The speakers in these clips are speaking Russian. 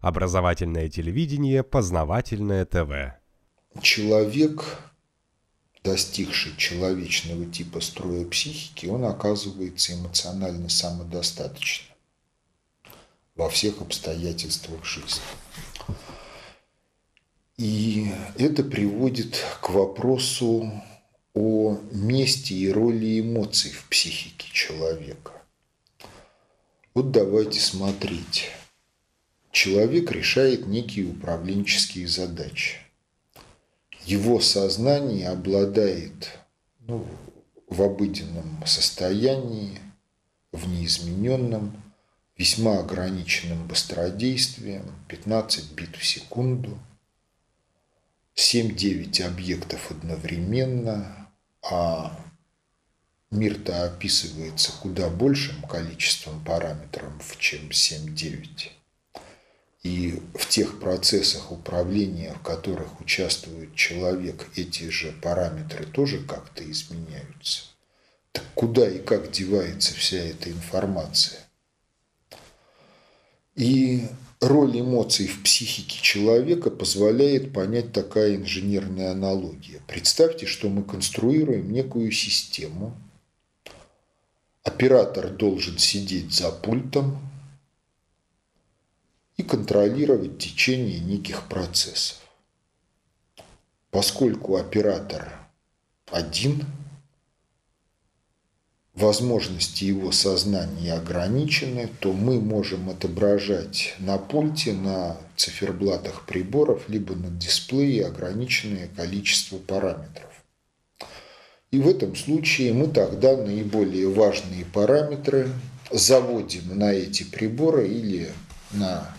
Образовательное телевидение, познавательное ТВ. Человек, достигший человечного типа строя психики, он оказывается эмоционально самодостаточным во всех обстоятельствах жизни. И это приводит к вопросу о месте и роли эмоций в психике человека. Вот давайте смотреть. Человек решает некие управленческие задачи. Его сознание обладает ну, в обыденном состоянии, в неизмененном, весьма ограниченным быстродействием, 15 бит в секунду, 7-9 объектов одновременно, а Мир-то описывается куда большим количеством параметров, чем 7-9. И в тех процессах управления, в которых участвует человек, эти же параметры тоже как-то изменяются. Так куда и как девается вся эта информация? И роль эмоций в психике человека позволяет понять такая инженерная аналогия. Представьте, что мы конструируем некую систему – Оператор должен сидеть за пультом и контролировать течение неких процессов. Поскольку оператор один, возможности его сознания ограничены, то мы можем отображать на пульте, на циферблатах приборов, либо на дисплее ограниченное количество параметров. И в этом случае мы тогда наиболее важные параметры заводим на эти приборы или на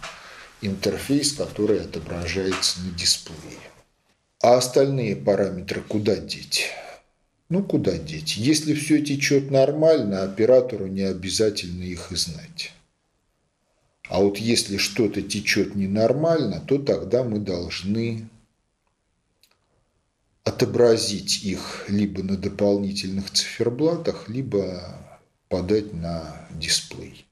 интерфейс, который отображается на дисплее. А остальные параметры куда деть? Ну, куда деть? Если все течет нормально, оператору не обязательно их и знать. А вот если что-то течет ненормально, то тогда мы должны отобразить их либо на дополнительных циферблатах, либо подать на дисплей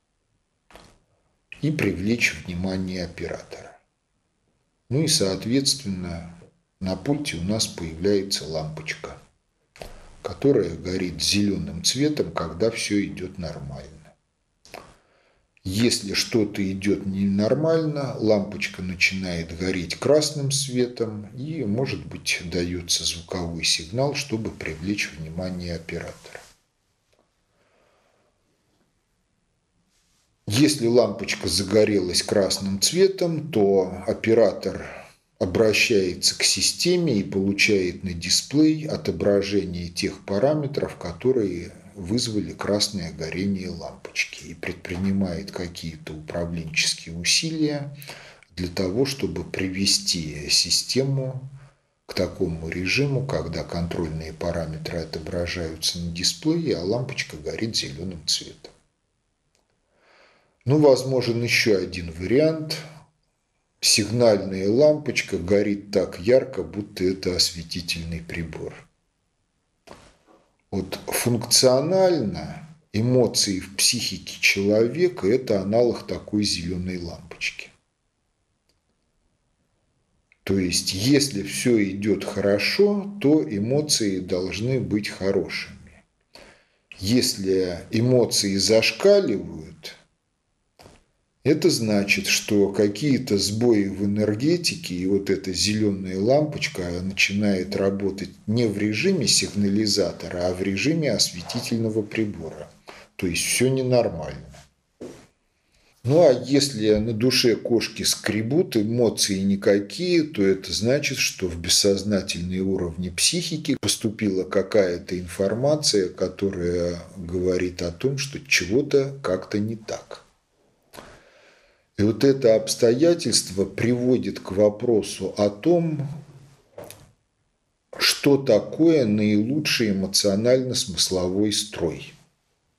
и привлечь внимание оператора. Ну и, соответственно, на пульте у нас появляется лампочка, которая горит зеленым цветом, когда все идет нормально. Если что-то идет ненормально, лампочка начинает гореть красным светом и, может быть, дается звуковой сигнал, чтобы привлечь внимание оператора. Если лампочка загорелась красным цветом, то оператор обращается к системе и получает на дисплей отображение тех параметров, которые вызвали красное горение лампочки и предпринимает какие-то управленческие усилия для того, чтобы привести систему к такому режиму, когда контрольные параметры отображаются на дисплее, а лампочка горит зеленым цветом. Ну, возможен еще один вариант. Сигнальная лампочка горит так ярко, будто это осветительный прибор – вот функционально эмоции в психике человека – это аналог такой зеленой лампочки. То есть, если все идет хорошо, то эмоции должны быть хорошими. Если эмоции зашкаливают, это значит, что какие-то сбои в энергетике, и вот эта зеленая лампочка начинает работать не в режиме сигнализатора, а в режиме осветительного прибора. То есть все ненормально. Ну а если на душе кошки скребут, эмоции никакие, то это значит, что в бессознательные уровни психики поступила какая-то информация, которая говорит о том, что чего-то как-то не так. И вот это обстоятельство приводит к вопросу о том, что такое наилучший эмоционально-смысловой строй.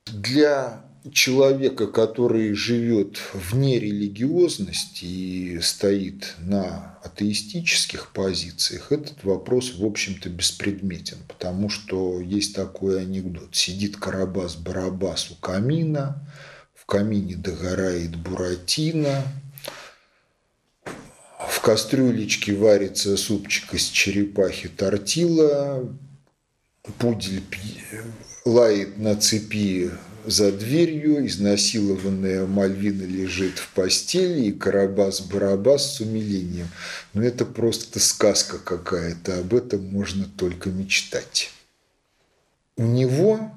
Для человека, который живет вне религиозности и стоит на атеистических позициях, этот вопрос, в общем-то, беспредметен, потому что есть такой анекдот. Сидит Карабас-Барабас у камина – камине догорает буратино, кастрюлечке варится супчик из черепахи тортила, пудель лает на цепи за дверью, изнасилованная Мальвина лежит в постели, и Карабас-Барабас с умилением. Но это просто сказка какая-то, об этом можно только мечтать. У него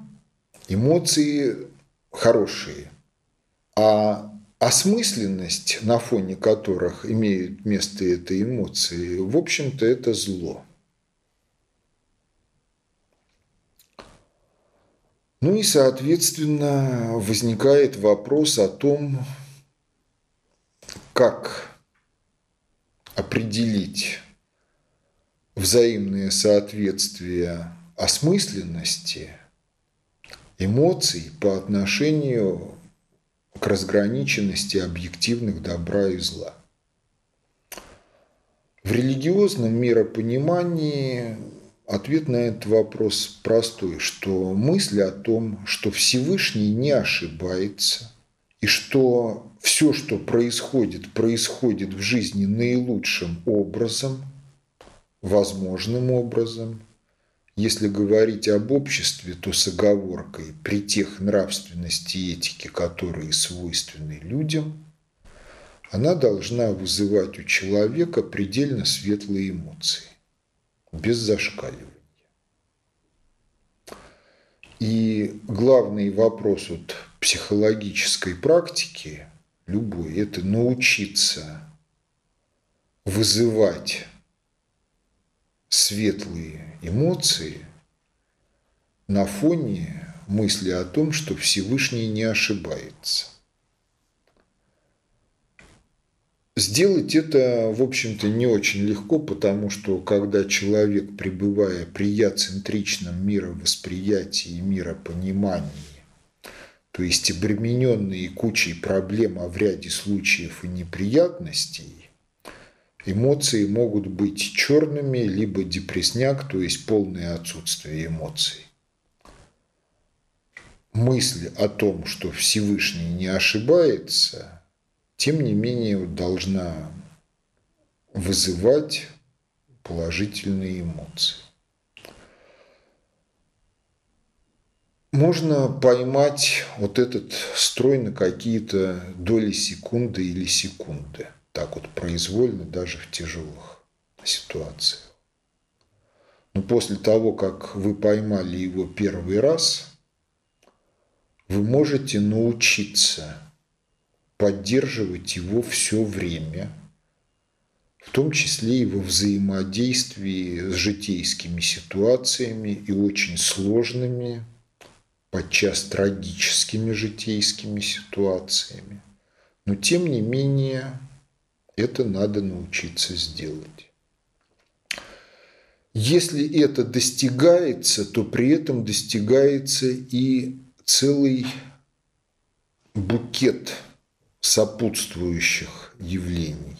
эмоции хорошие, а осмысленность, на фоне которых имеют место эти эмоции, в общем-то, это зло – Ну и, соответственно, возникает вопрос о том, как определить взаимное соответствие осмысленности эмоций по отношению к разграниченности объективных добра и зла. В религиозном миропонимании Ответ на этот вопрос простой, что мысль о том, что Всевышний не ошибается, и что все, что происходит, происходит в жизни наилучшим образом, возможным образом. Если говорить об обществе, то с оговоркой при тех нравственности и этике, которые свойственны людям, она должна вызывать у человека предельно светлые эмоции без зашкаливания. И главный вопрос вот психологической практики любой – это научиться вызывать светлые эмоции на фоне мысли о том, что Всевышний не ошибается. Сделать это, в общем-то, не очень легко, потому что когда человек, пребывая при я-центричном мировосприятии и миропонимании, то есть обремененные кучей проблем, а в ряде случаев и неприятностей, эмоции могут быть черными, либо депресняк, то есть полное отсутствие эмоций. Мысль о том, что Всевышний не ошибается – тем не менее должна вызывать положительные эмоции. Можно поймать вот этот строй на какие-то доли секунды или секунды. Так вот произвольно даже в тяжелых ситуациях. Но после того, как вы поймали его первый раз, вы можете научиться поддерживать его все время, в том числе и во взаимодействии с житейскими ситуациями и очень сложными, подчас трагическими житейскими ситуациями. Но тем не менее это надо научиться сделать. Если это достигается, то при этом достигается и целый букет сопутствующих явлений.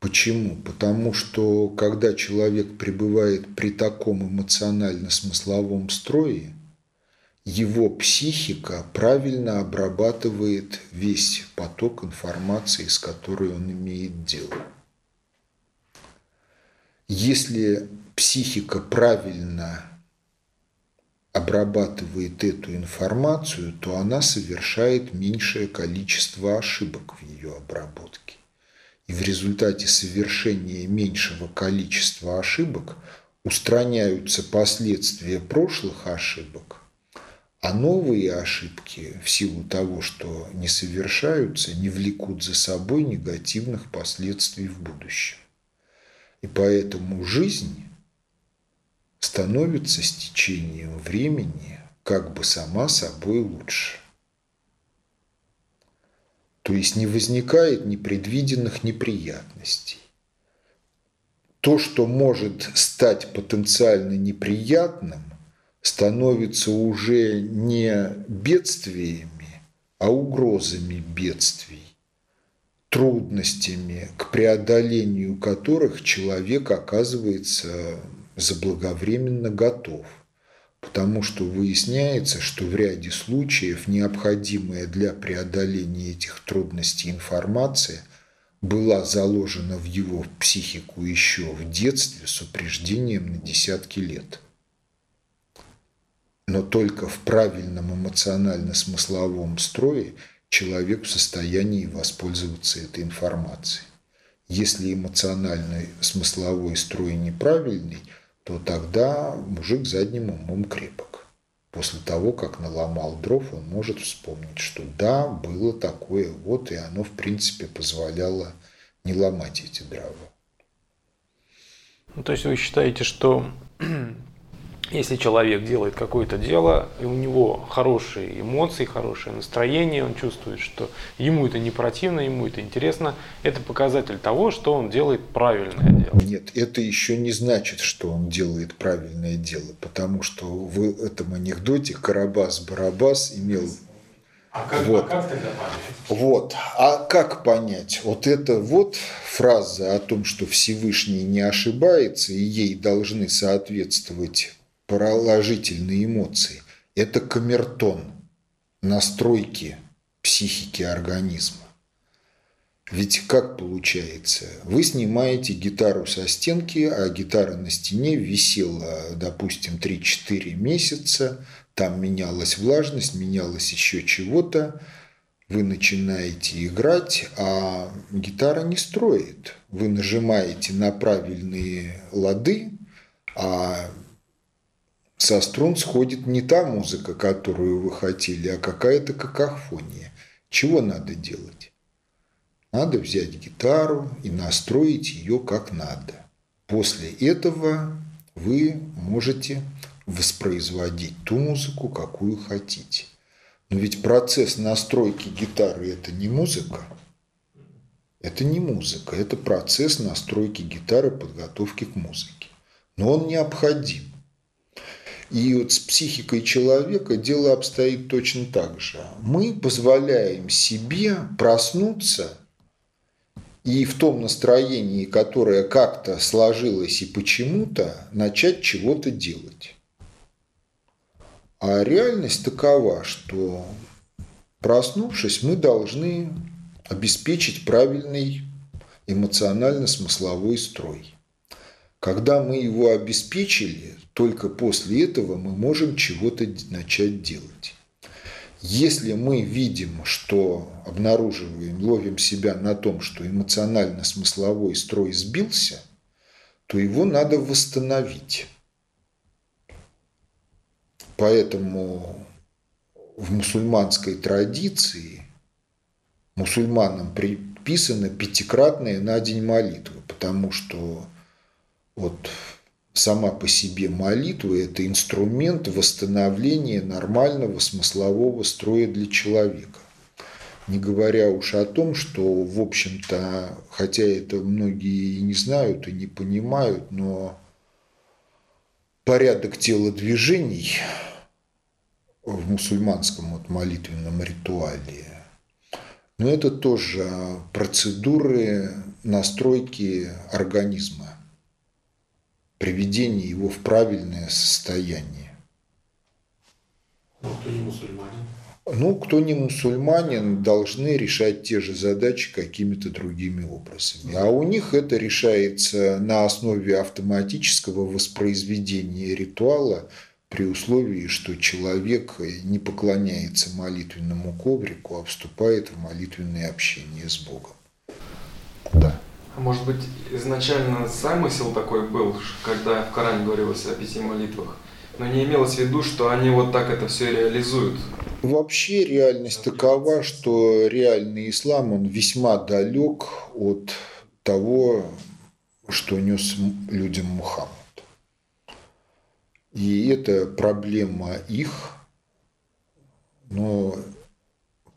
Почему? Потому что когда человек пребывает при таком эмоционально-смысловом строе, его психика правильно обрабатывает весь поток информации, с которой он имеет дело. Если психика правильно обрабатывает эту информацию, то она совершает меньшее количество ошибок в ее обработке. И в результате совершения меньшего количества ошибок устраняются последствия прошлых ошибок, а новые ошибки в силу того, что не совершаются, не влекут за собой негативных последствий в будущем. И поэтому жизнь становится с течением времени как бы сама собой лучше. То есть не возникает непредвиденных неприятностей. То, что может стать потенциально неприятным, становится уже не бедствиями, а угрозами бедствий, трудностями, к преодолению которых человек оказывается заблаговременно готов, потому что выясняется, что в ряде случаев необходимая для преодоления этих трудностей информация была заложена в его психику еще в детстве с упреждением на десятки лет. Но только в правильном эмоционально-смысловом строе человек в состоянии воспользоваться этой информацией. Если эмоциональный смысловой строй неправильный, то тогда мужик задним умом крепок. После того, как наломал дров, он может вспомнить, что да, было такое, вот, и оно, в принципе, позволяло не ломать эти дрова. Ну, то есть вы считаете, что если человек делает какое-то дело, и у него хорошие эмоции, хорошее настроение, он чувствует, что ему это не противно, ему это интересно, это показатель того, что он делает правильное дело. Нет, это еще не значит, что он делает правильное дело, потому что в этом анекдоте Карабас-Барабас имел а как, вот. а как тогда понять? Вот. А как понять? Вот это вот фраза о том, что Всевышний не ошибается, и ей должны соответствовать положительные эмоции. Это камертон настройки психики организма. Ведь как получается? Вы снимаете гитару со стенки, а гитара на стене висела, допустим, 3-4 месяца, там менялась влажность, менялось еще чего-то, вы начинаете играть, а гитара не строит. Вы нажимаете на правильные лады, а со струн сходит не та музыка, которую вы хотели, а какая-то какофония. Чего надо делать? Надо взять гитару и настроить ее как надо. После этого вы можете воспроизводить ту музыку, какую хотите. Но ведь процесс настройки гитары – это не музыка. Это не музыка, это процесс настройки гитары, подготовки к музыке. Но он необходим. И вот с психикой человека дело обстоит точно так же. Мы позволяем себе проснуться и в том настроении, которое как-то сложилось и почему-то, начать чего-то делать. А реальность такова, что проснувшись, мы должны обеспечить правильный эмоционально-смысловой строй. Когда мы его обеспечили, только после этого мы можем чего-то начать делать. Если мы видим, что обнаруживаем, ловим себя на том, что эмоционально-смысловой строй сбился, то его надо восстановить. Поэтому в мусульманской традиции мусульманам приписаны пятикратные на день молитвы, потому что вот сама по себе молитва – это инструмент восстановления нормального смыслового строя для человека. Не говоря уж о том, что, в общем-то, хотя это многие и не знают, и не понимают, но порядок телодвижений в мусульманском вот молитвенном ритуале. Но это тоже процедуры настройки организма, приведения его в правильное состояние. Ну, кто не мусульманин? Ну, кто не мусульманин, должны решать те же задачи какими-то другими образами. А у них это решается на основе автоматического воспроизведения ритуала – при условии, что человек не поклоняется молитвенному коврику, а вступает в молитвенное общение с Богом. Да. А может быть, изначально замысел такой был, когда в Коране говорилось о пяти молитвах, но не имелось в виду, что они вот так это все реализуют? Вообще реальность такова, что реальный ислам, он весьма далек от того, что нес людям Мухаммад. И это проблема их, но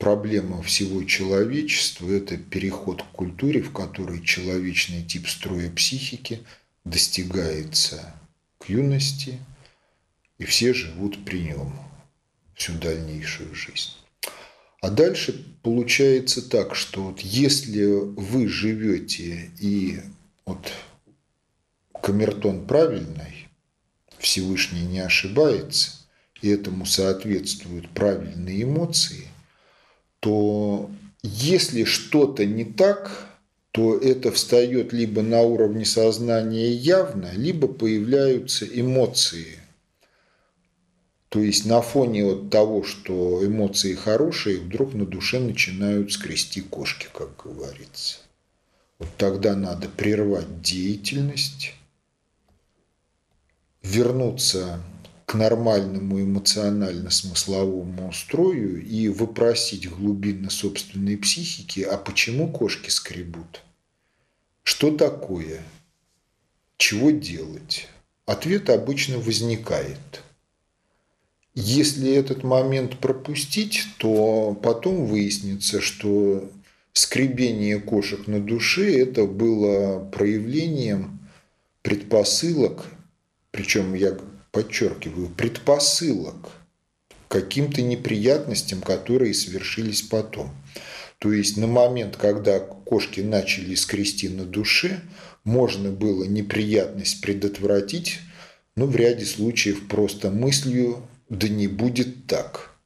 проблема всего человечества – это переход к культуре, в которой человечный тип строя психики достигается к юности, и все живут при нем всю дальнейшую жизнь. А дальше получается так, что вот если вы живете и вот камертон правильный, Всевышний не ошибается, и этому соответствуют правильные эмоции, то если что-то не так, то это встает либо на уровне сознания явно, либо появляются эмоции. То есть на фоне вот того, что эмоции хорошие, вдруг на душе начинают скрести кошки, как говорится. Вот тогда надо прервать деятельность, вернуться нормальному эмоционально-смысловому устрою и выпросить глубины собственной психики, а почему кошки скребут? Что такое? Чего делать? Ответ обычно возникает. Если этот момент пропустить, то потом выяснится, что скребение кошек на душе – это было проявлением предпосылок, причем я подчеркиваю, предпосылок каким-то неприятностям, которые совершились потом. То есть на момент, когда кошки начали скрести на душе, можно было неприятность предотвратить, но в ряде случаев просто мыслью «да не будет так»,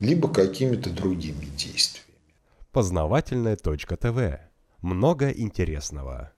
либо какими-то другими действиями. Познавательная точка ТВ. Много интересного.